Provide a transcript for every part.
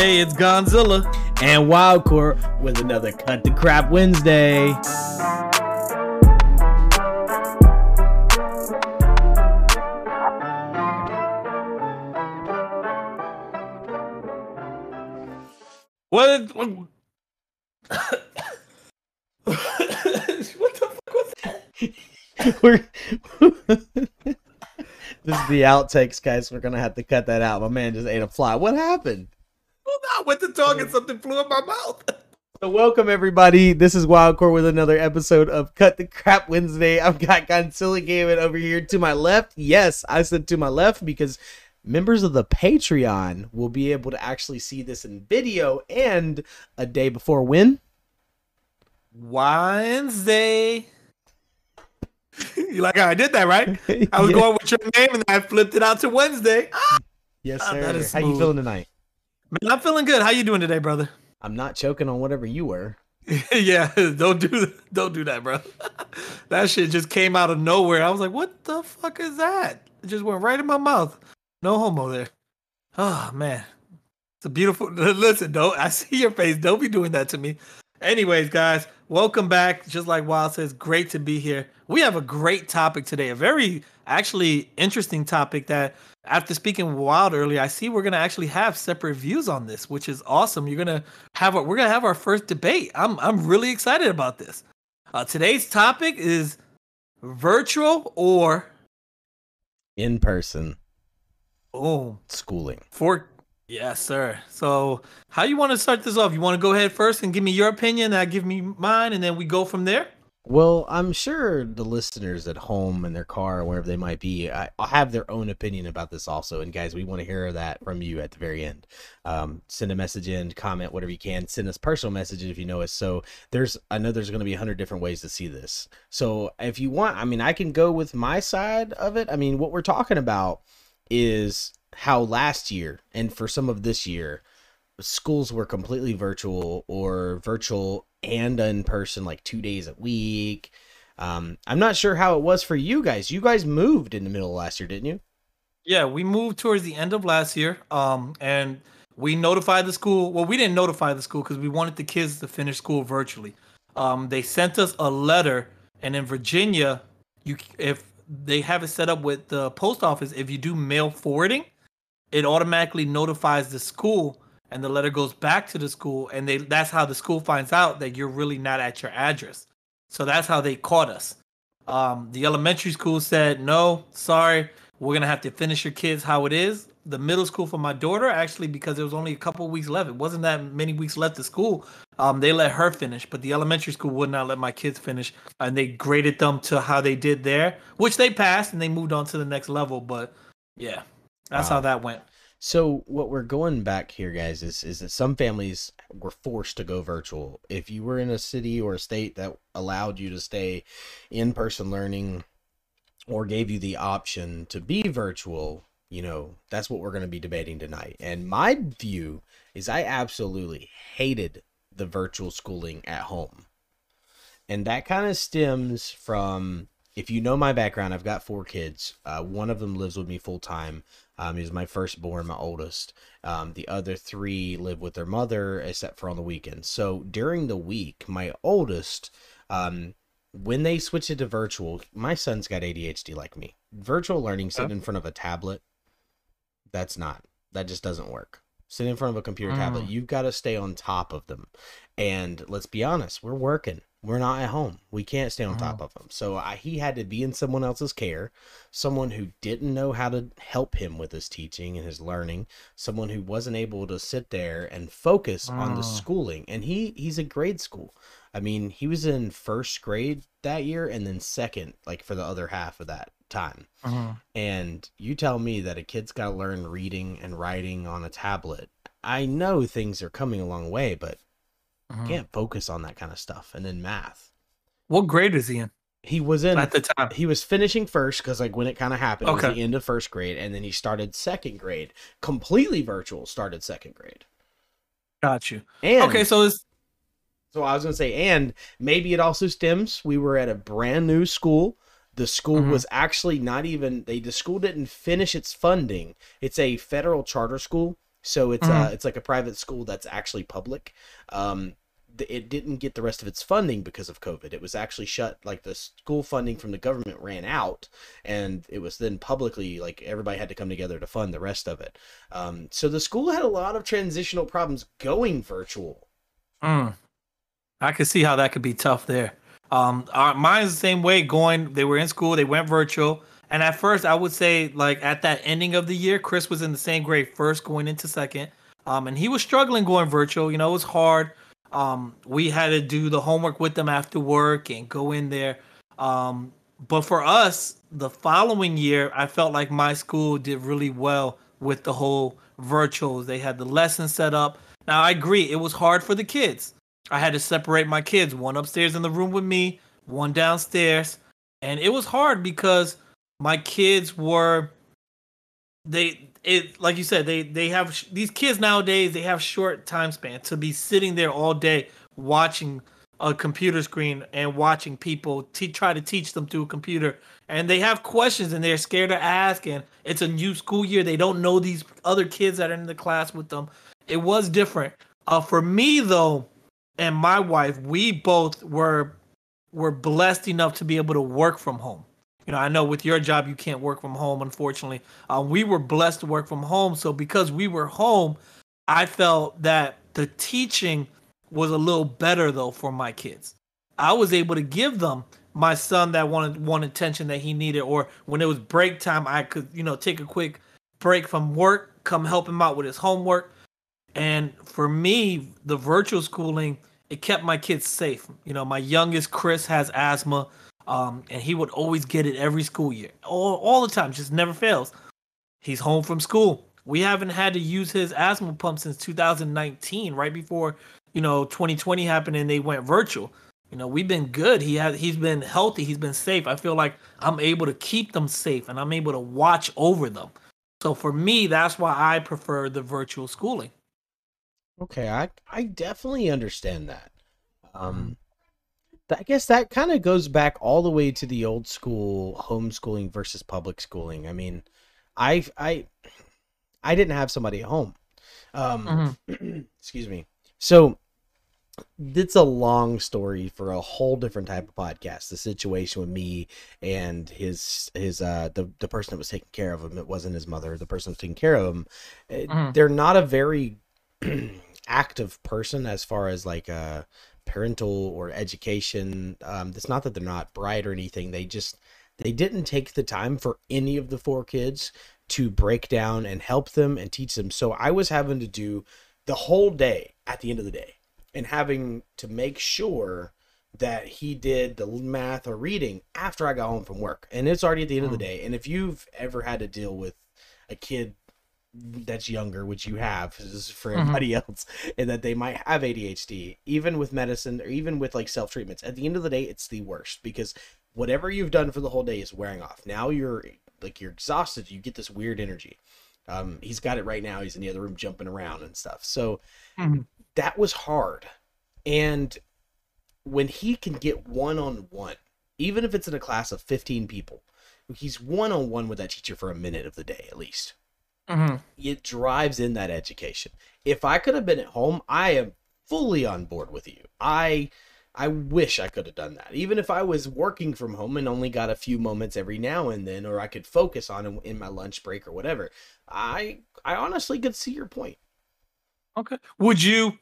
Hey, it's Gonzilla. and Wildcore with another Cut the Crap Wednesday. What? What, what the fuck was that? We're this is the outtakes, guys. We're gonna have to cut that out. My man just ate a fly. What happened? I went to talk and something flew in my mouth. So welcome everybody. This is Wildcore with another episode of Cut the Crap Wednesday. I've got Godzilla Gaming over here to my left. Yes, I said to my left because members of the Patreon will be able to actually see this in video and a day before when? Wednesday. you like how I did that, right? I was Yeah. going with your name and I flipped it out to Wednesday. Ah, Yes, sir. is How you feeling tonight? Man, I'm feeling good. How you doing today, brother? I'm not choking on whatever you were. yeah, don't do don't do that, bro. that shit just came out of nowhere. I was like, "What the fuck is that?" It just went right in my mouth. No homo there. Oh man, it's a beautiful. Listen, don't I see your face? Don't be doing that to me. Anyways, guys, welcome back. Just like Wild says, great to be here. We have a great topic today. A very actually interesting topic that after speaking Wild earlier, I see we're gonna actually have separate views on this, which is awesome. You're gonna have a, we're gonna have our first debate. I'm I'm really excited about this. Uh, today's topic is virtual or In person oh schooling. for yes sir. So how you want to start this off? You want to go ahead first and give me your opinion, I give me mine, and then we go from there. Well, I'm sure the listeners at home in their car or wherever they might be, I, I'll have their own opinion about this also. And guys, we want to hear that from you at the very end. Um, send a message in, comment whatever you can. Send us personal messages if you know us. So there's, I know there's going to be a hundred different ways to see this. So if you want, I mean, I can go with my side of it. I mean, what we're talking about is how last year and for some of this year, schools were completely virtual or virtual and in person like two days a week. Um, I'm not sure how it was for you guys. You guys moved in the middle of last year, didn't you? Yeah, we moved towards the end of last year, um, and we notified the school. Well, we didn't notify the school because we wanted the kids to finish school virtually. Um, they sent us a letter, and in Virginia, you if they have it set up with the post office, if you do mail forwarding, it automatically notifies the school, and the letter goes back to the school, and they that's how the school finds out that you're really not at your address. So that's how they caught us. Um, the elementary school said, no, sorry, we're gonna have to finish your kids how it is. The middle school for my daughter, actually, because there was only a couple weeks left, it wasn't that many weeks left of school. Um, they let her finish, but the elementary school would not let my kids finish, and they graded them to how they did there, which they passed, and they moved on to the next level. But yeah, that's Wow. how that went. So what we're going back here, guys, is is that some families were forced to go virtual. If you were in a city or a state that allowed you to stay in person learning or gave you the option to be virtual, you know, that's what we're going to be debating tonight. And my view is I absolutely hated the virtual schooling at home. And that kind of stems from if you know my background, I've got four kids. Uh, one of them lives with me full time. Um, he's my firstborn, my oldest. Um, the other three live with their mother, except for on the weekends. So during the week, my oldest, um, when they switch it to virtual, my son's got ADHD like me. Virtual learning, sitting in front of a tablet, that's not. That just doesn't work. Sitting in front of a computer tablet, Mm. you've got to stay on top of them. And let's be honest, we're working. We're not at home. We can't stay on top of him. So I, he had to be in someone else's care, someone who didn't know how to help him with his teaching and his learning, someone who wasn't able to sit there and focus on the Mm. schooling. And he he's a grade school. I mean, he was in first grade that year and then second like for the other half of that time. And you tell me that a kid's got to learn reading and writing on a tablet. I know things are coming a long way, but Mhm. can't focus on that kind of stuff. And then math. What grade is he in He was in at the time? he was finishing first because like when it kind of happened it was Okay. the end of first grade and then he started second grade completely virtual started second grade Got you. and Okay, so it's so i was gonna say and maybe it also stems we were at a brand new school the school Mhm. was actually not even they the school didn't finish its funding it's a federal charter school So it's uh it's like a private school that's actually public. Um, th- it didn't get the rest of its funding because of COVID. It was actually shut. Like the school funding from the government ran out, and it was then publicly like everybody had to come together to fund the rest of it. Um, so the school had a lot of transitional problems going virtual. Mm. I could see how that could be tough there. Um, our, mine's the same way. Going, they were in school, they went virtual, and at first, I would say like at that ending of the year, Chris was in the same grade first, going into second, um, and he was struggling going virtual. You know, it was hard. Um, we had to do the homework with them after work and go in there. Um, but for us, the following year, I felt like my school did really well with the whole virtuals. They had the lessons set up. Now I agree, it was hard for the kids. I had to separate my kids, one upstairs in the room with me, one downstairs, and it was hard because my kids were they it like you said they they have these kids nowadays they have short time span to be sitting there all day watching a computer screen and watching people te- try to teach them through a computer. And they have questions and they're scared to ask and it's a new school year. They don't know these other kids that are in the class with them. It was different. Uh, for me though and my wife we both were were blessed enough to be able to work from home you know, I know with your job you can't work from home, unfortunately. Uh, we were blessed to work from home, so because we were home, I felt that the teaching was a little better though for my kids. I was able to give them my son that wanted one attention that he needed, or when it was break time, I could you know take a quick break from work, come help him out with his homework. And for me, the virtual schooling it kept my kids safe. You know, my youngest Chris has asthma um, and he would always get it every school year, all, all the time, just never fails. He's home from school. We haven't had to use his asthma pump since 2019, right before you know 2020 happened and they went virtual. You know, we've been good. He has he's been healthy. He's been safe. I feel like I'm able to keep them safe and I'm able to watch over them. So for me, that's why I prefer the virtual schooling. Okay, I I definitely understand that. Um, I guess that kind of goes back all the way to the old school homeschooling versus public schooling. I mean, I I I didn't have somebody at home. Um, mm-hmm. excuse me. So it's a long story for a whole different type of podcast. The situation with me and his his uh the the person that was taking care of him. It wasn't his mother. The person was taking care of him. Mm-hmm. They're not a very active person as far as like uh parental or education. Um, it's not that they're not bright or anything. They just they didn't take the time for any of the four kids to break down and help them and teach them. So I was having to do the whole day at the end of the day and having to make sure that he did the math or reading after I got home from work. And it's already at the end of the mm. day. And if you've ever had to deal with a kid that's younger, which you have for mm-hmm. everybody mm-hmm. else, and that they might have ADHD, even with medicine or even with like self treatments. At the end of the day, it's the worst because whatever you've done for the whole day is wearing off. Now you're like you're exhausted. You get this weird energy. Um, he's got it right now. He's in the other room jumping around and stuff. So mm-hmm. that was hard. And when he can get one on one, even if it's in a class of 15 people, he's one on one with that teacher for a minute of the day at least mm-hmm. it drives in that education. If I could have been at home, I am fully on board with you. I I wish I could have done that. Even if I was working from home and only got a few moments every now and then, or I could focus on it in my lunch break or whatever. I I honestly could see your point. Okay. Would you?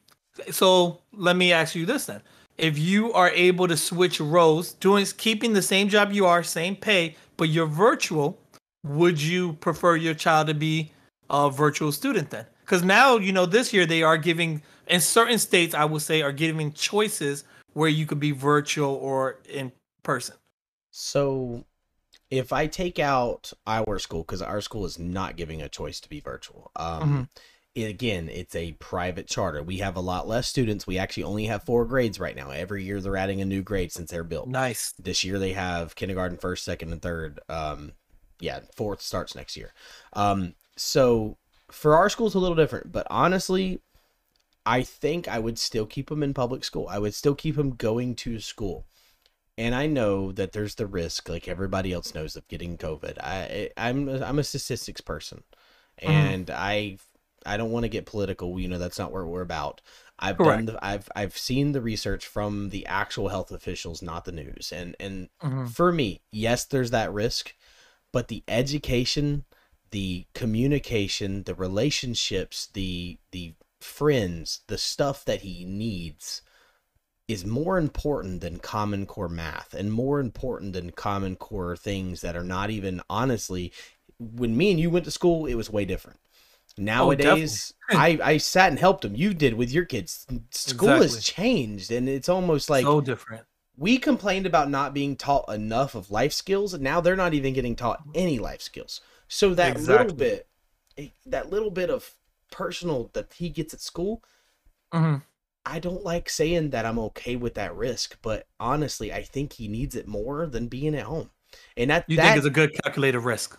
So let me ask you this then: If you are able to switch roles, doing keeping the same job you are, same pay, but you're virtual, would you prefer your child to be a virtual student then? Because now, you know, this year they are giving, in certain states, I would say, are giving choices where you could be virtual or in person. So if I take out our school, because our school is not giving a choice to be virtual, um, mm-hmm. it, again, it's a private charter. We have a lot less students. We actually only have four grades right now. Every year they're adding a new grade since they're built. Nice. This year they have kindergarten, first, second, and third. Um, yeah, fourth starts next year. Um, so for our school, it's a little different, but honestly, I think I would still keep him in public school. I would still keep him going to school. And I know that there's the risk, like everybody else knows, of getting COVID. I I'm I'm a statistics person, mm-hmm. and mm. I I don't want to get political. You know, that's not what we're about. I've Correct. done the, I've I've seen the research from the actual health officials, not the news. And and Mhm. for me, yes, there's that risk, but the education, the communication, the relationships, the the friends, the stuff that he needs is more important than common core math and more important than common core things that are not even honestly when me and you went to school it was way different. Oh, Nowadays i i sat and helped him. You did with your kids. School has changed and it's almost like so different. we complained about not being taught enough of life skills and now they're not even getting taught any life skills so that little bit eh, that little bit of personal that he gets at school hmm I don't like saying that I'm okay with that risk, but honestly, I think he needs it more than being at home. And that, You that think it's a good calculated risk?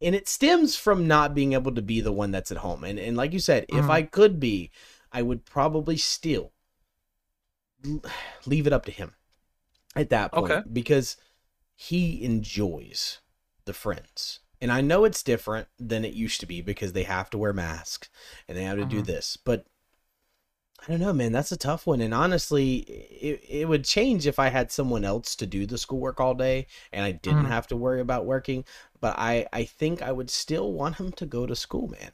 and it stems from not being able to be the one that's at home. And and like you said, if Mhm. I could be, I would probably still leave it up to him at that point Okay. because he enjoys the friends. And I know it's different than it used to be because they have to wear masks and they have to do Mhm. this. But I don't know, man. That's a tough one. And honestly, it, it would change if I had someone else to do the schoolwork all day and I didn't Mhm. have to worry about working. But I, I think I would still want him to go to school, man.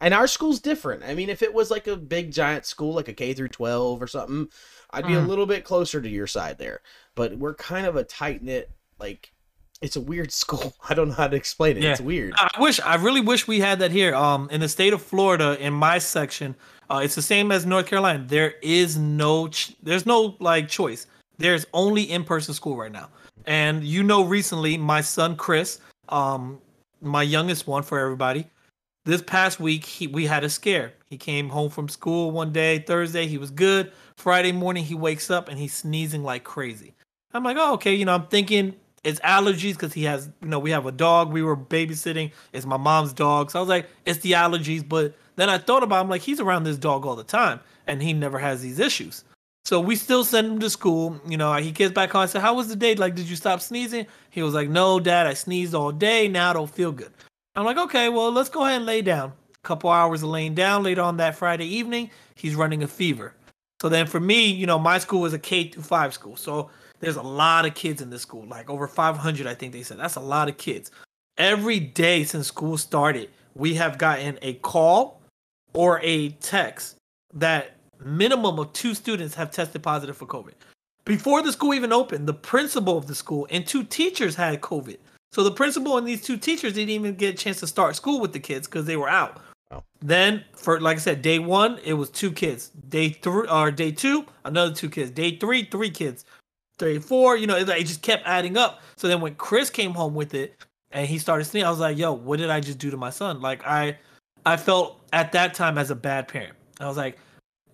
And our school's different. I mean, if it was like a big giant school, like a K through 12 or something, I'd be a Mhm. little bit closer to your side there. But we're kind of a tight knit, like, it's a weird school. I don't know how to explain it. Yeah. It's weird. I wish, I really wish we had that here. Um, in the state of Florida, in my section, uh, it's the same as North Carolina. There is no, ch- there's no like choice. There's only in-person school right now. And you know, recently, my son Chris, um, my youngest one for everybody, this past week he we had a scare. He came home from school one day, Thursday, he was good. Friday morning he wakes up and he's sneezing like crazy. I'm like, oh, okay, you know, I'm thinking it's allergies because he has, you know, we have a dog. We were babysitting. It's my mom's dog. So I was like, it's the allergies. But then I thought about, I'm like, he's around this dog all the time, and he never has these issues. So we still send him to school. You know, he gets back home. I said, how was the day? Like, did you stop sneezing? He was like, no, dad, I sneezed all day. Now I don't feel good. I'm like, okay, well, let's go ahead and lay down. A couple hours of laying down. Later on that Friday evening, he's running a fever. So then for me, you know, my school was a K through five school. So there's a lot of kids in this school, like over 500, I think they said. That's a lot of kids. Every day since school started, we have gotten a call or a text that minimum of two students have tested positive for COVID. Before the school even opened, the principal of the school and two teachers had COVID. So the principal and these two teachers didn't even get a chance to start school with the kids because they were out. Wow. Then, for like I said, day one it was two kids. Day three or day two, another two kids. Day three, three kids. Day four, you know, it, it just kept adding up. So then when Chris came home with it and he started sneezing, I was like, "Yo, what did I just do to my son?" Like I, I felt at that time as a bad parent. I was like,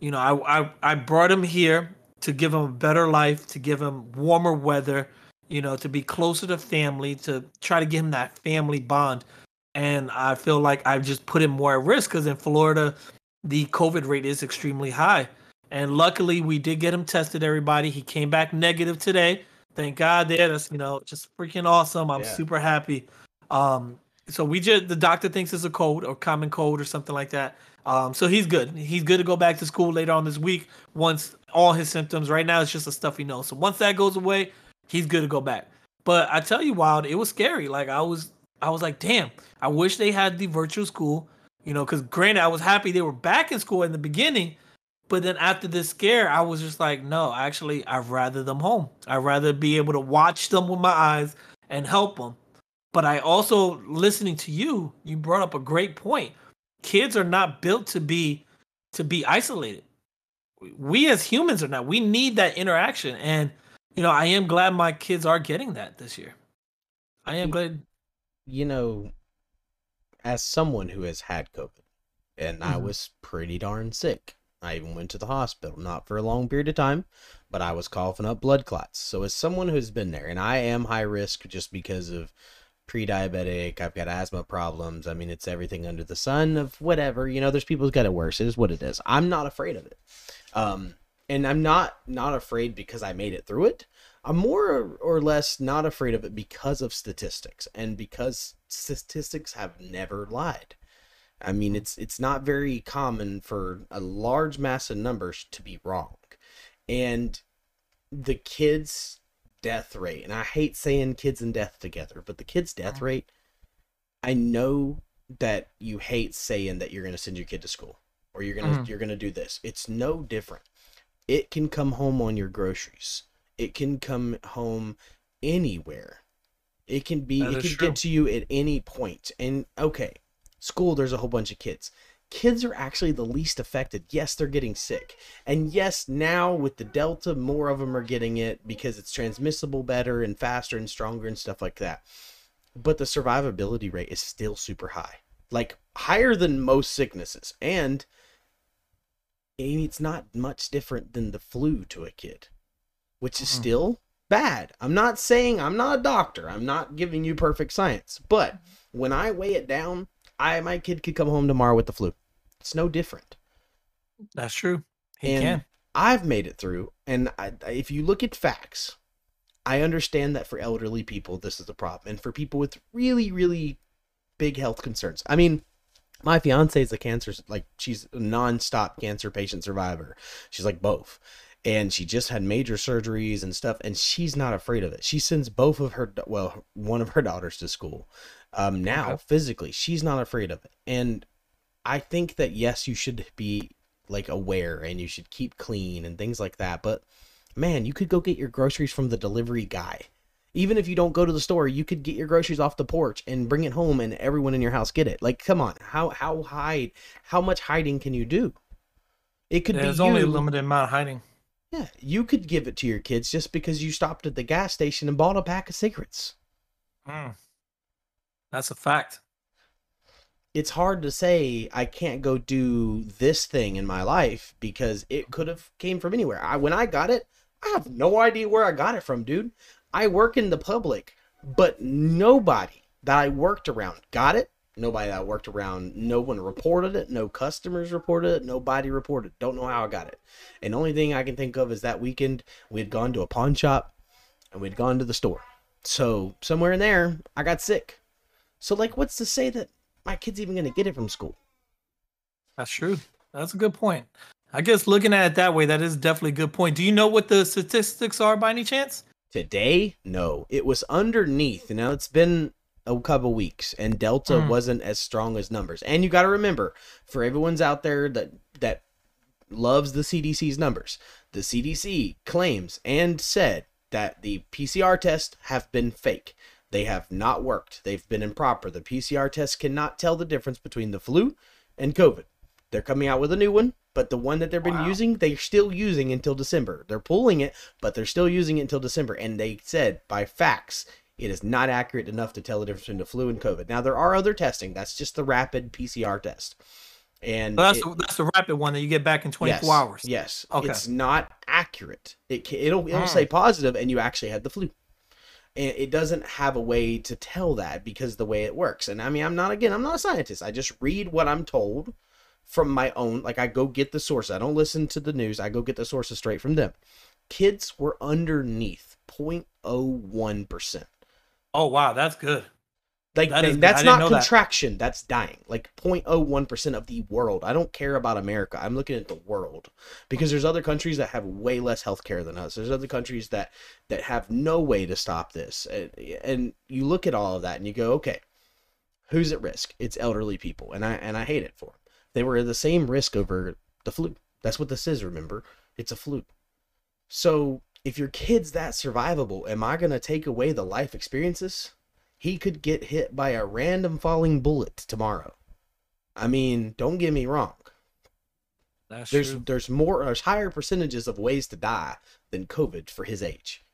you know, I I, I brought him here to give him a better life, to give him warmer weather, you know, to be closer to family, to try to give him that family bond. And I feel like I've just put him more at risk because in Florida, the COVID rate is extremely high. And luckily, we did get him tested. Everybody, he came back negative today. Thank God. There, that's you know just freaking awesome. I'm Yeah. super happy. Um, so we just the doctor thinks it's a cold or common cold or something like that. Um, so he's good. He's good to go back to school later on this week once all his symptoms. Right now, it's just a stuffy nose. So once that goes away, he's good to go back. But I tell you, Wild, it was scary. Like I was, I was like, damn, I wish they had the virtual school. You know, because granted, I was happy they were back in school in the beginning, but then after this scare, I was just like, no, actually, I'd rather them home. I'd rather be able to watch them with my eyes and help them. But I also, listening to you, you brought up a great point. Kids are not built to be to be isolated. We as humans are not. We need that interaction, and you know, I am glad my kids are getting that this year. I am glad. you know, as someone who has had COVID, and I Mhm. was pretty darn sick. I even went to the hospital, not for a long period of time, but I was coughing up blood clots. So, as someone who's been there, and I am high risk just because of pre-diabetic, I've got asthma problems. I mean, it's everything under the sun of whatever. You know, there's people who's got it worse. It is what it is. I'm not afraid of it. Um, and I'm not not afraid because I made it through it. I'm more or less not afraid of it because of statistics and because statistics have never lied. I mean, it's it's not very common for a large mass of numbers to be wrong. And the kids' death rate, and I hate saying kids and death together, but the kids' death rate, I know that you hate saying that you're going to send your kid to school or you're going to Mhm. you're going to do this. It's no different. It can come home on your groceries. It can come home anywhere. It can be That it can true. get to you at any point. And okay, school there's a whole bunch of kids. Kids are actually the least affected. Yes, they're getting sick. And yes, now with the Delta, more of them are getting it because it's transmissible better and faster and stronger and stuff like that. But the survivability rate is still super high. Like higher than most sicknesses. And it's not much different than the flu to a kid, which is still bad. I'm not saying I'm not a doctor. I'm not giving you perfect science. But mm-hmm. when I weigh it down, I my kid could come home tomorrow with the flu. It's no different. That's true. He And can. I've made it through, and I, if you look at facts, I understand that for elderly people this is a problem, and for people with really, really big health concerns. I mean, my fiance is a cancer, like she's a non-stop cancer patient survivor. She's like both, and she just had major surgeries and stuff, and she's not afraid of it. She sends both of her, well, one of her daughters to school. Um, now Okay. physically, she's not afraid of it, and I think that yes, you should be like aware and you should keep clean and things like that. But man, you could go get your groceries from the delivery guy. Even if you don't go to the store, you could get your groceries off the porch and bring it home and everyone in your house get it. Like, come on. How how hide how much hiding can you do? It could be. There's be only a limited amount of hiding. Yeah, you could give it to your kids just because you stopped at the gas station and bought a pack of cigarettes. Mm. That's a fact. it's hard to say I can't go do this thing in my life because it could have came from anywhere. I when I got it, I have no idea where I got it from, dude. I work in the public, but nobody that I worked around got it. Nobody that I worked around, no one reported it. No customers reported it. Nobody reported. Don't know how I got it. And the only thing I can think of is that weekend we had gone to a pawn shop and we'd gone to the store. So somewhere in there, I got sick. So like, what's to say that my kid's even gonna get it from school? That's true. That's a good point. I guess looking at it that way, that is definitely a good point. Do you know what the statistics are by any chance? Today, no. It was underneath. Now it's been a couple weeks, and Delta Mm. wasn't as strong as numbers. And you got to remember, for everyone's out there that that loves the CDC's numbers, the CDC claims and said that the PCR tests have been fake. They have not worked. They've been improper. The PCR tests cannot tell the difference between the flu and COVID. They're coming out with a new one, but the one that they've been Wow. using, they're still using until December. They're pulling it, but they're still using it until December. And they said by facts, it is not accurate enough to tell the difference between the flu and COVID. Now there are other testing. That's just the rapid PCR test. And So that's it- the, that's the rapid one that you get back in 24 yes, hours. Yes. Okay. It's not accurate. It it'll it'll Mm. say positive and you actually had the flu. And it doesn't have a way to tell that because the way it works. And I mean, I'm not again, I'm not a scientist. I just read what I'm told from my own like I go get the source. I don't listen to the news. I go get the sources straight from them. Kids were underneath 0.01%. Oh wow, that's good. Like That good. that's not know that. contraction, that's dying. Like 0.01% of the world. I don't care about America. I'm looking at the world because there's other countries that have way less healthcare than us. There's other countries that that have no way to stop this. And, and you look at all of that and you go, "Okay, who's at risk? It's elderly people." And I and I hate it for them. They were at the same risk over the flu. That's what this is, remember? It's a flu. So, if your kid's that survivable, am I going to take away the life experiences? he could get hit by a random falling bullet tomorrow. I mean, don't get me wrong. That's There's true. there's more there's higher percentages of ways to die than COVID for his age.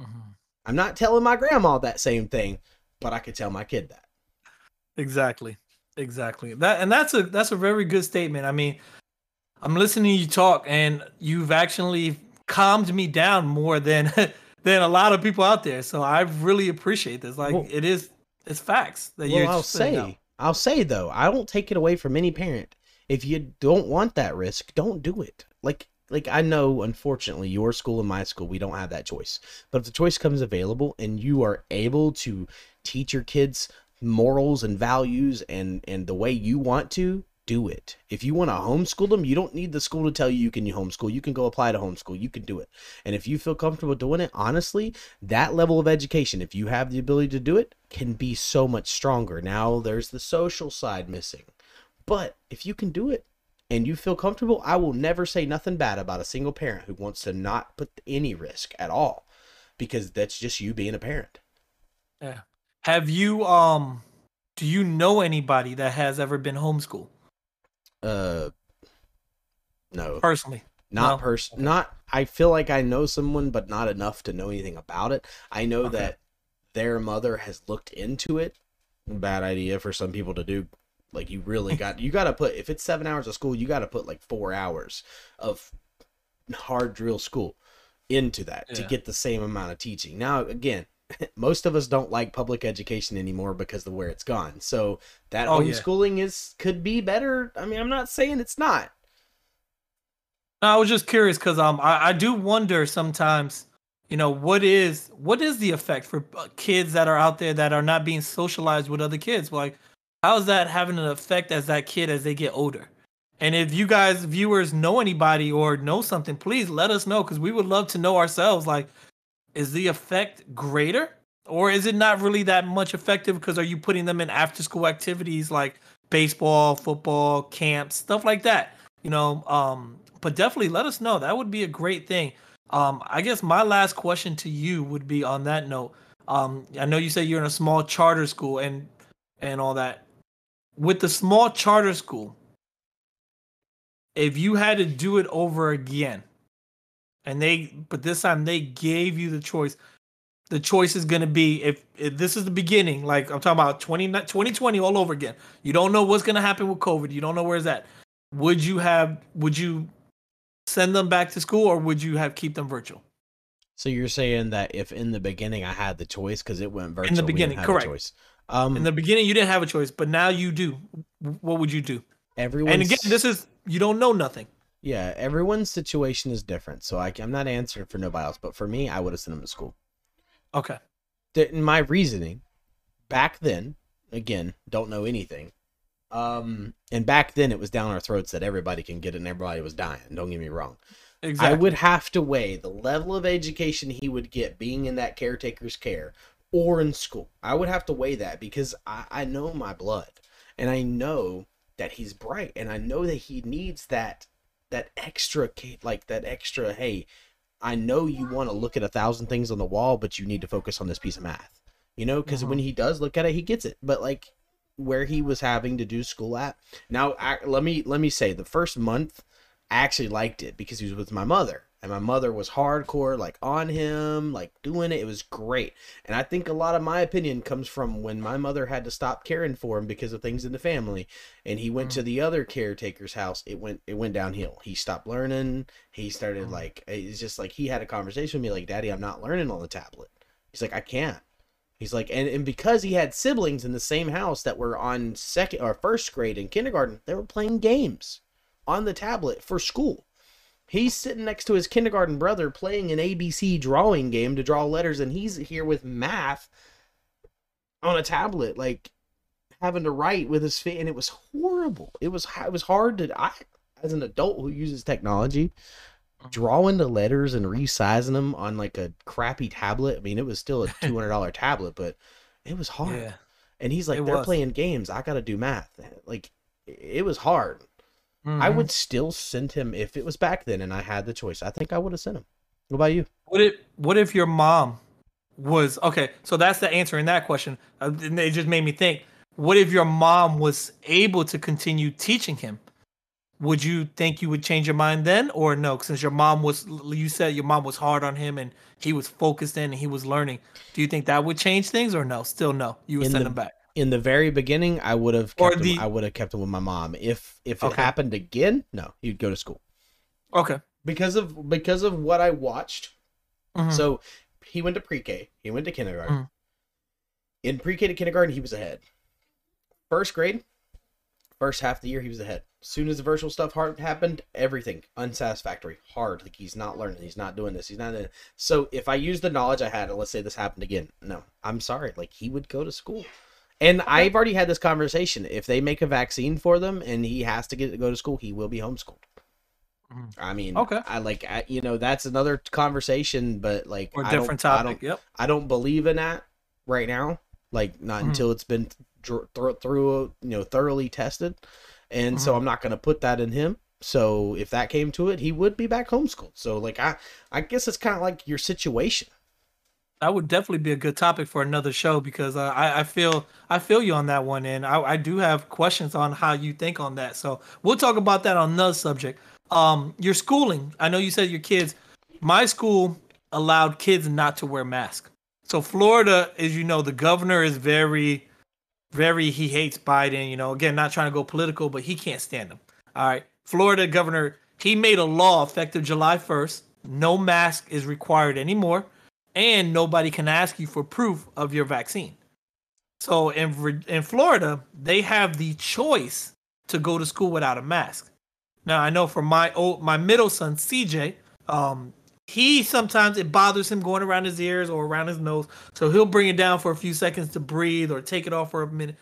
Mm-hmm. I'm not telling my grandma that same thing, but I could tell my kid that. Exactly. Exactly. That and that's a that's a very good statement. I mean, I'm listening to you talk and you've actually calmed me down more than than a lot of people out there. So I really appreciate this. Like Well- it is it's facts that Well, you're I'll spitting out. I'll say though, I don't take it away from any parent. If you don't want that risk, don't do it. Like, like I know, unfortunately, your school and my school, we don't have that choice. But if the choice comes available and you are able to teach your kids morals and values and and the way you want to do it. If you want to homeschool them you don't need the school to tell you you can homeschool. You can go apply to homeschool. You can do it. And if you feel comfortable doing it honestly that level of education if you have the ability to do it can be so much stronger. Now there's the social side missing. But if you can do it and you feel comfortable i will never say nothing bad about a single parent who wants to not put any risk at all because that's just you being a parent. Yeah. Have you um do you know anybody that has ever been homeschooled? Uh no. Personally. Not no? person not I feel like I know someone but not enough to know anything about it. I know okay. that their mother has looked into it. Bad idea for some people to do. Like you really got you got to put if it's 7 hours of school, you got to put like 4 hours of hard drill school into that yeah. to get the same amount of teaching. Now again, most of us don't like public education anymore because of where it's gone. So that oh, homeschooling yeah. is could be better. I mean, I'm not saying it's not. I was just curious because um I, I do wonder sometimes, you know, what is what is the effect for uh, kids that are out there that are not being socialized with other kids? Like, how is that having an effect as that kid as they get older? And if you guys viewers know anybody or know something, please let us know because we would love to know ourselves. Like, is the effect greater? Or is it not really that much effective because are you putting them in after school activities like baseball football camps stuff like that? You know um but definitely let us know. That would be a great thing. Um i guess my last question to you would be on that note. Um i know you say you're in a small charter school and and all that. With the small charter school if you had to do it over again and they but this time they gave you the choice. The choice is going to be if, if, this is the beginning like i'm talking about 20, 2020 all over again. You don't know what's going to happen with covid. You don't know where's that would you have would you send them back to school or would you have keep them virtual? So you're saying that if in the beginning i had the choice because it went virtual in the beginning correct. choice. Um, in the beginning you didn't have a choice but now you do. What would you do? Everyone and again this is you don't know nothing yeah, everyone's situation is different, so I, am not answering for nobody else. But for me, I would have sent them to school. Okay. In my reasoning, back then, again, don't know anything. Um, and back then it was down our throats that everybody can get it and everybody was dying. Don't get me wrong. Exactly. I would have to weigh the level of education he would get being in that caretaker's care or in school. I would have to weigh that because I, I know my blood and I know that he's bright and I know that he needs that that extra like that extra hey i know you want to look at a thousand things on the wall but you need to focus on this piece of math. You know because mm-hmm. when he does look at it he gets it. But like where he was having to do school at now I, let me let me say the first month i actually liked it because he was with my mother and my mother was hardcore like on him like doing it. It was great. And i think a lot of my opinion comes from when my mother had to stop caring for him because of things in the family. And he went mm. to the other caretaker's house. It went it went downhill. He stopped learning. He started mm. like it's just like he had a conversation with me like daddy i'm not learning on the tablet. He's like i can't. He's like, and, and because he had siblings in the same house that were on second or first grade and kindergarten, they were playing games on the tablet for school. He's sitting next to his kindergarten brother playing an ABC drawing game to draw letters, and he's here with math on a tablet, like having to write with his feet, and it was horrible. It was it was hard to I as an adult who uses technology, mm-hmm. drawing the letters and resizing them on like a crappy tablet. I mean, it was still a two hundred dollar tablet, but it was hard. Yeah, and he's like, they're was. playing games. I got to do math. Like, it was hard. Mm-hmm. I would still send him if it was back then and I had the choice. I think I would have sent him. What about you? What if What if your mom was okay? So that's the answer in that question. Uh, it just made me think. What if your mom was able to continue teaching him? Would you think you would change your mind then, or no? Since your mom was, you said your mom was hard on him and he was focused in and he was learning. Do you think that would change things, or no? Still no. You would in send the, him back in the very beginning, I would have kept the... him, I would have kept him with my mom. If if it okay. happened again, no, he'd go to school. Okay. Because of because of what I watched. Mm-hmm. So he went to pre-K. He went to kindergarten. Mm-hmm. In pre-K to kindergarten, he was ahead. First grade, first half of the year, he was ahead. As soon as the virtual stuff hard happened, everything unsatisfactory, hard. Like he's not learning, he's not doing this, he's not. So if I use the knowledge I had, and let's say this happened again, no, I'm sorry. Like he would go to school And I've already had this conversation. If they make a vaccine for them and he has to get to go to school, he will be homeschooled. Mhm. I mean, Okay. I like, I, you know, that's another conversation, but like, Or I different don't, I topic. don't, Yep. I don't believe in that right now. Like, not Mhm. until it's been dr- thro- through, you know, thoroughly tested. And so Mhm. I'm not going to put that in him. So if that came to it, he would be back homeschooled. So like, I, I guess it's kind of like your situation. That would definitely be a good topic for another show because uh, I, I feel I feel you on that one, and I, I do have questions on how you think on that. So we'll talk about that on another subject. Um, your schooling. I know you said your kids. My school allowed kids not to wear masks. So Florida, as you know, the governor is very, very. He hates Biden. You know, again, not trying to go political, but he can't stand him. All right, Florida governor. He made a law effective July first. No mask is required anymore and nobody can ask you for proof of your vaccine. So in in Florida, they have the choice to go to school without a mask. Now I know for my old my middle son CJ, um, he sometimes it bothers him going around his ears or around his nose, so he'll bring it down for a few seconds to breathe or take it off for a minute.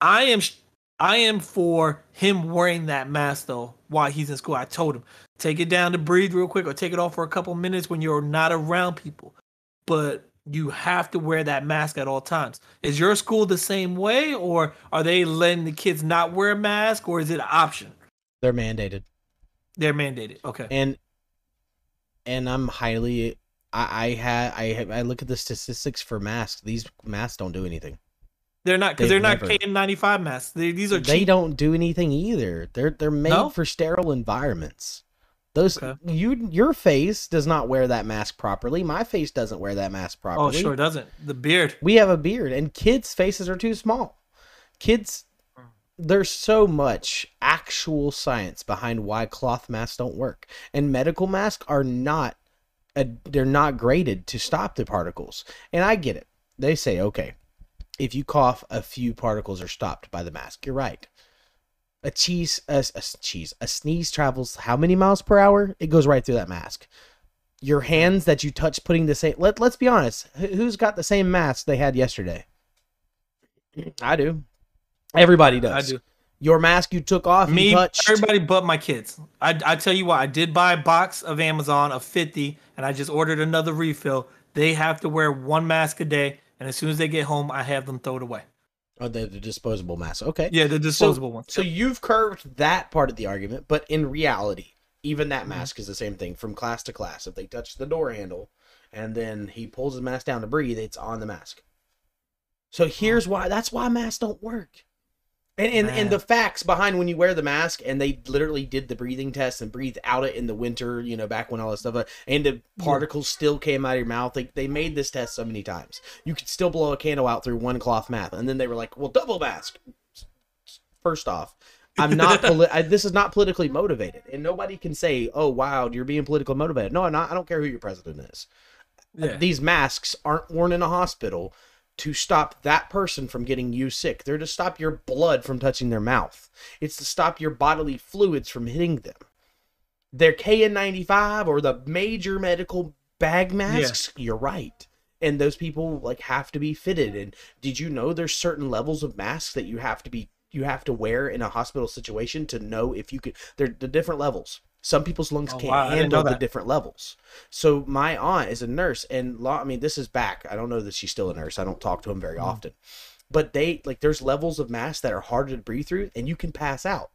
I am I am for him wearing that mask though while he's in school. I told him take it down to breathe real quick or take it off for a couple minutes when you're not around people but you have to wear that mask at all times. Is your school the same way, or are they letting the kids not wear a mask, or is it an option? They're mandated. They're mandated. Okay. and and I'm highly I I had I have- I look at the statistics for masks. These masks don't do anything. They're not because they're not KN95 masks. They, these are They don't do anything either. They're they're made No? for sterile environments. Those Okay. you your face does not wear that mask properly. My face doesn't wear that mask oh, properly. Oh, sure doesn't. The beard. We have a beard, and kids' faces are too small. Kids, there's so much actual science behind why cloth masks don't work, and medical masks are not. A, they're not graded to stop the particles, and I get it. They say, okay, if you cough, a few particles are stopped by the mask. You're right. A cheese, a, a cheese, a sneeze travels how many miles per hour? It goes right through that mask. Your hands that you touch, putting the same. Let Let's be honest. who- Who's got the same mask they had yesterday? I do. Everybody does. I do. Your mask you took off, Me, touched. everybody but my kids. I, I tell you what, I did buy a box of Amazon of 50, and I just ordered another refill. They have to wear one mask a day, and as soon as they get home, I have them throw it away. Oh, the, the disposable mask. Okay. Yeah, the disposable ones. So you've curved that part of the argument, but in reality, even that mask is the same thing from class to class. If they touch the door handle and then he pulls his mask down to breathe, it's on the mask. So here's why that's why masks don't work. And and, and the facts behind when you wear the mask and they literally did the breathing test and breathed out it in the winter, you know, back when all that stuff uh, and the particles still came out of your mouth. Like they made this test so many times. You could still blow a candle out through one cloth mask. And then they were like, well, double mask. First off, I'm not. Poli- I, this is not politically motivated, and nobody can say, "Oh, wow, you're being politically motivated." No, I'm not. I don't care who your president is. yeah. These masks aren't worn in a hospital to stop that person from getting you sick. They're to stop your blood from touching their mouth. It's to stop your bodily fluids from hitting them. They're KN95 or the major medical bag masks. You're right. And those people like have to be fitted. And did you know there's certain levels of masks that you have to be you have to wear in a hospital situation to know if you could they're the different levels. Some people's lungs Oh, can't wow, handle the different levels. So my aunt is a nurse, and law. I mean, this is back. I don't know that she's still a nurse. I don't talk to him very Mhm. often, but they like there's levels of masks that are harder to breathe through, and you can pass out.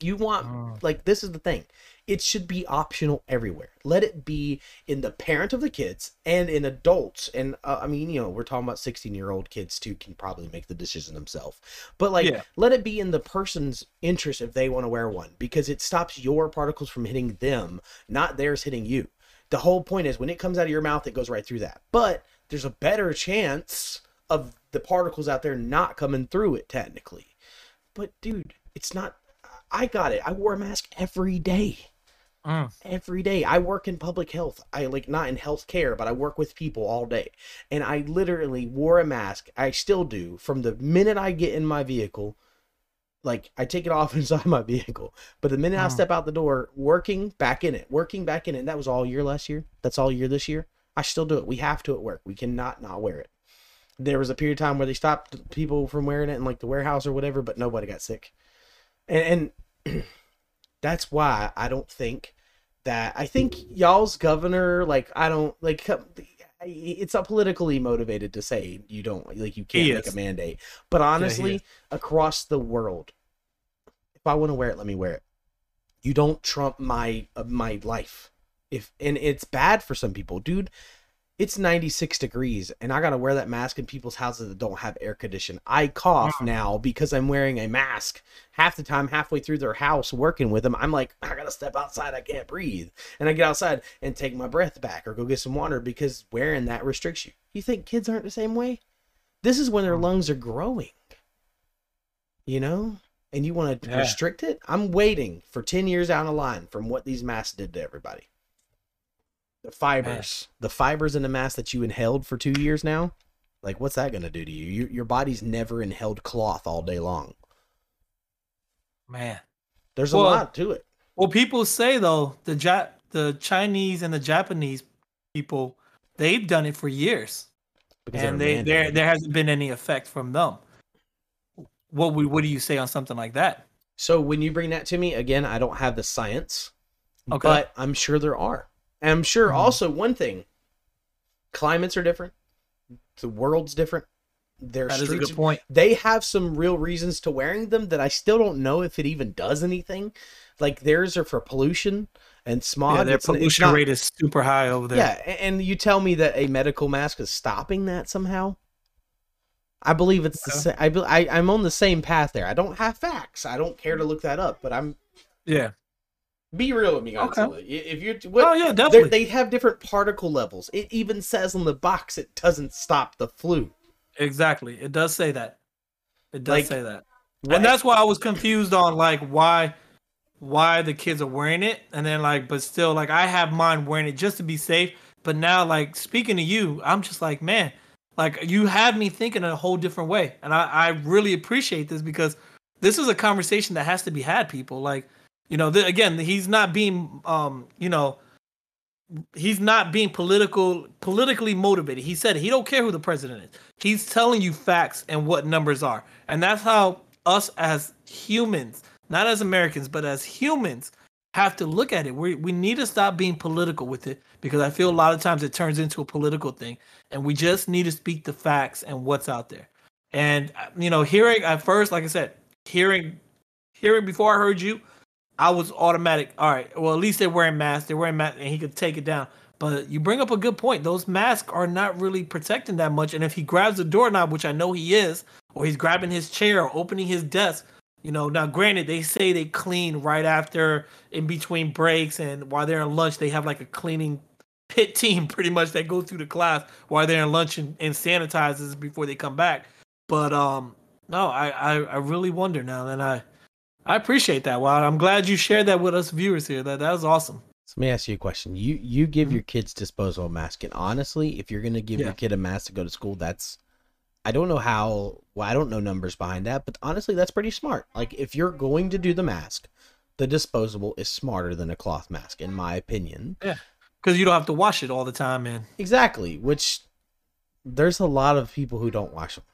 You want Mm. like this is the thing. It should be optional everywhere. Let it be in the parent of the kids and in adults. And uh, I mean, you know, we're talking about 16 year old kids too can probably make the decision themselves. But like, Yeah. let it be in the person's interest if they want to wear one because it stops your particles from hitting them, not theirs hitting you. The whole point is when it comes out of your mouth, it goes right through that. But there's a better chance of the particles out there not coming through it technically. But dude, it's not. I got it. I wore a mask every day Mm. every day. I work in public health. I like not in healthcare, but I work with people all day. And I literally wore a mask. I still do from the minute I get in my vehicle. Like I take it off inside my vehicle, but the minute I Mm. step out the door, working back in it, working back in it. That was all year last year. That's all year this year. I still do it. We have to at work. We cannot not wear it. There was a period of time where they stopped people from wearing it in like the warehouse or whatever, but nobody got sick. And, and that's why I don't think that I think y'all's governor like I don't like it's not politically motivated to say you don't like you can't make a mandate. But honestly, yeah, across the world, if I want to wear it, let me wear it. You don't trump my uh, my life. If and it's bad for some people, dude it's 96 degrees and I got to wear that mask in people's houses that don't have air condition. I cough now because I'm wearing a mask. Half the time, halfway through their house working with them, I'm like, I got to step outside. I can't breathe. And I get outside and take my breath back or go get some water because wearing that restricts you. You think kids aren't the same way? This is when their mm. lungs are growing. You know? And you want to yeah. restrict it? I'm waiting for 10 years down the line from what these masks did to everybody. The fibers, the fibers in the mask that you inhaled for two years now, like what's that gonna do to you? you your body's never inhaled cloth all day long. Man, there's a well, lot to it. Well, people say though the ja- the Chinese and the Japanese people they've done it for years, because and they there there hasn't been any effect from them. What would what do you say on something like that? So when you bring that to me again, I don't have the science, okay. but I'm sure there are. And I'm sure mm-hmm. also one thing climates are different, the world's different. Their that is a good point. They have some real reasons to wearing them that I still don't know if it even does anything. Like theirs are for pollution and smog. Yeah, their it's, pollution it's not, rate is super high over there. Yeah, and you tell me that a medical mask is stopping that somehow. I believe it's yeah. the same. I, I I'm on the same path there. I don't have facts. I don't care to look that up, but I'm. Yeah. Be real with me, Godzilla. Okay. If you're, what, oh yeah, definitely. They have different particle levels. It even says on the box it doesn't stop the flu. Exactly, it does say that. It does like, say that, what? and that's why I was confused on like why, why the kids are wearing it, and then like, but still like I have mine wearing it just to be safe. But now, like speaking to you, I'm just like, man, like you have me thinking a whole different way, and I I really appreciate this because this is a conversation that has to be had. People like you know, the, again, he's not being, um, you know, he's not being political, politically motivated. He said he don't care who the president is. He's telling you facts and what numbers are, and that's how us as humans, not as Americans, but as humans, have to look at it. We we need to stop being political with it because I feel a lot of times it turns into a political thing, and we just need to speak the facts and what's out there. And you know, hearing at first, like I said, hearing hearing before I heard you, I was automatic. All right. Well, at least they're wearing masks. They're wearing masks, and he could take it down. But you bring up a good point. Those masks are not really protecting that much. And if he grabs the doorknob, which I know he is, or he's grabbing his chair or opening his desk, you know. Now, granted, they say they clean right after, in between breaks, and while they're in lunch, they have like a cleaning pit team, pretty much that go through the class while they're in lunch and, and sanitizes before they come back. But um, no, I, I I really wonder now, and I I appreciate that. Wow, I'm glad you shared that with us viewers here. That that was awesome. So let me ask you a question. You you give mm-hmm. your kids disposable mask, and honestly, if you're gonna give yeah. your kid a mask to go to school, that's I don't know how. Well, I don't know numbers behind that, but honestly, that's pretty smart. Like if you're going to do the mask, the disposable is smarter than a cloth mask, in my opinion. Yeah, because you don't have to wash it all the time, man. Exactly. Which there's a lot of people who don't wash them.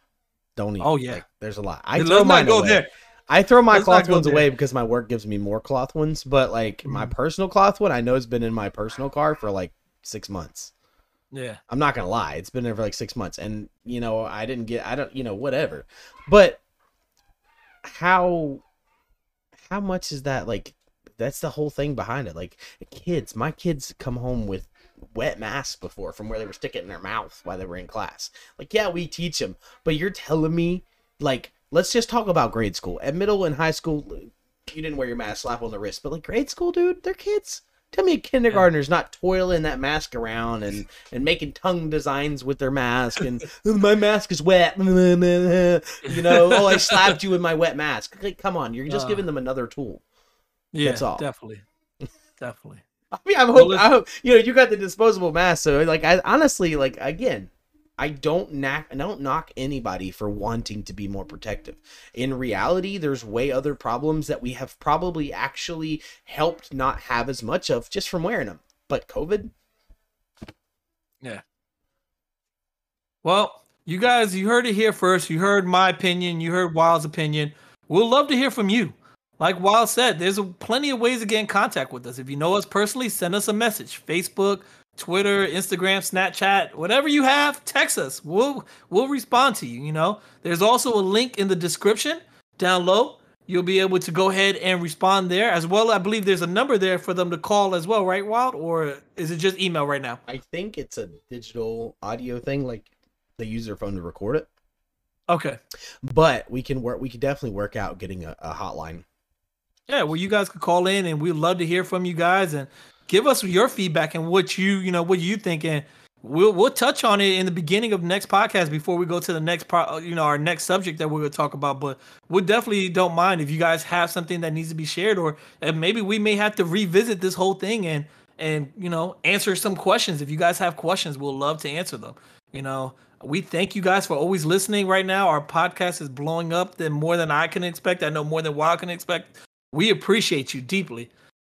Don't even. Oh yeah. Like, there's a lot. I throw mine go away. there. I throw my cloth ones there. away because my work gives me more cloth ones, but like mm-hmm. my personal cloth one, I know it's been in my personal car for like six months. Yeah. I'm not gonna lie, it's been there for like six months, and you know I didn't get, I don't, you know, whatever. But how, how much is that? Like, that's the whole thing behind it. Like, kids, my kids come home with wet masks before from where they were sticking in their mouth while they were in class. Like, yeah, we teach them, but you're telling me like let's just talk about grade school. At middle and high school, you didn't wear your mask, slap on the wrist. But like grade school, dude, they're kids. Tell me a kindergartner's not toiling that mask around and, and making tongue designs with their mask and my mask is wet. you know, oh, I slapped you with my wet mask. Like, come on, you're just uh, giving them another tool. Yeah, That's all. definitely, definitely. I mean, I'm hope, I hope you know you got the disposable mask. So like, I honestly like again, I don't knock I don't knock anybody for wanting to be more protective. In reality, there's way other problems that we have probably actually helped not have as much of just from wearing them. But COVID, yeah. Well, you guys, you heard it here first. You heard my opinion. You heard Wild's opinion. We'll love to hear from you. Like Wild said, there's plenty of ways to get in contact with us. If you know us personally, send us a message. Facebook, Twitter, Instagram, Snapchat, whatever you have, text us. We'll we'll respond to you. You know, there's also a link in the description down low. You'll be able to go ahead and respond there as well. I believe there's a number there for them to call as well, right, Wild? Or is it just email right now? I think it's a digital audio thing. Like they use their phone to record it. Okay. But we can work. We can definitely work out getting a, a hotline. Yeah, well, you guys could call in, and we'd love to hear from you guys and give us your feedback and what you, you know, what you think, and we'll we'll touch on it in the beginning of next podcast before we go to the next part, you know, our next subject that we're going to talk about. But we definitely don't mind if you guys have something that needs to be shared, or and maybe we may have to revisit this whole thing and and you know answer some questions. If you guys have questions, we'll love to answer them. You know, we thank you guys for always listening right now. Our podcast is blowing up than more than I can expect. I know more than Wild can expect. We appreciate you deeply.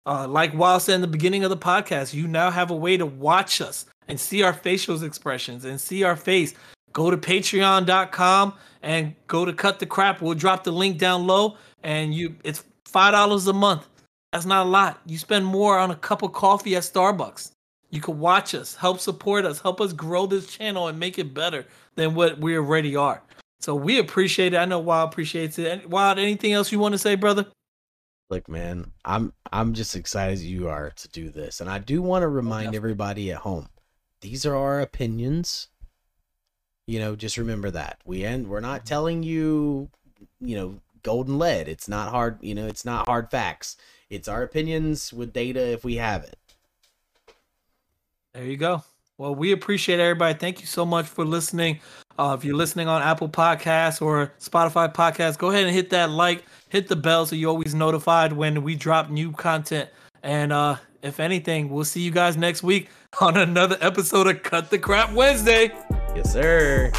Uh, like Wild said in the beginning of the podcast, you now have a way to watch us and see our facial expressions and see our face. Go to patreon.com and go to cut the crap. We'll drop the link down low and you it's five dollars a month. That's not a lot. You spend more on a cup of coffee at Starbucks. You can watch us, help support us, help us grow this channel and make it better than what we already are. So we appreciate it. I know Wild appreciates it. Wild, anything else you want to say, brother? Look, man, I'm I'm just excited as you are to do this, and I do want to oh, remind oh, everybody at home: these are our opinions. You know, just remember that we end. We're not mm-hmm. telling you, you know, golden lead. It's not hard. You know, it's not hard facts. It's our opinions with data if we have it. There you go. Well, we appreciate everybody. Thank you so much for listening. Uh, if you're listening on Apple Podcasts or Spotify Podcasts, go ahead and hit that like, hit the bell so you're always notified when we drop new content. And uh, if anything, we'll see you guys next week on another episode of Cut the Crap Wednesday. Yes, sir.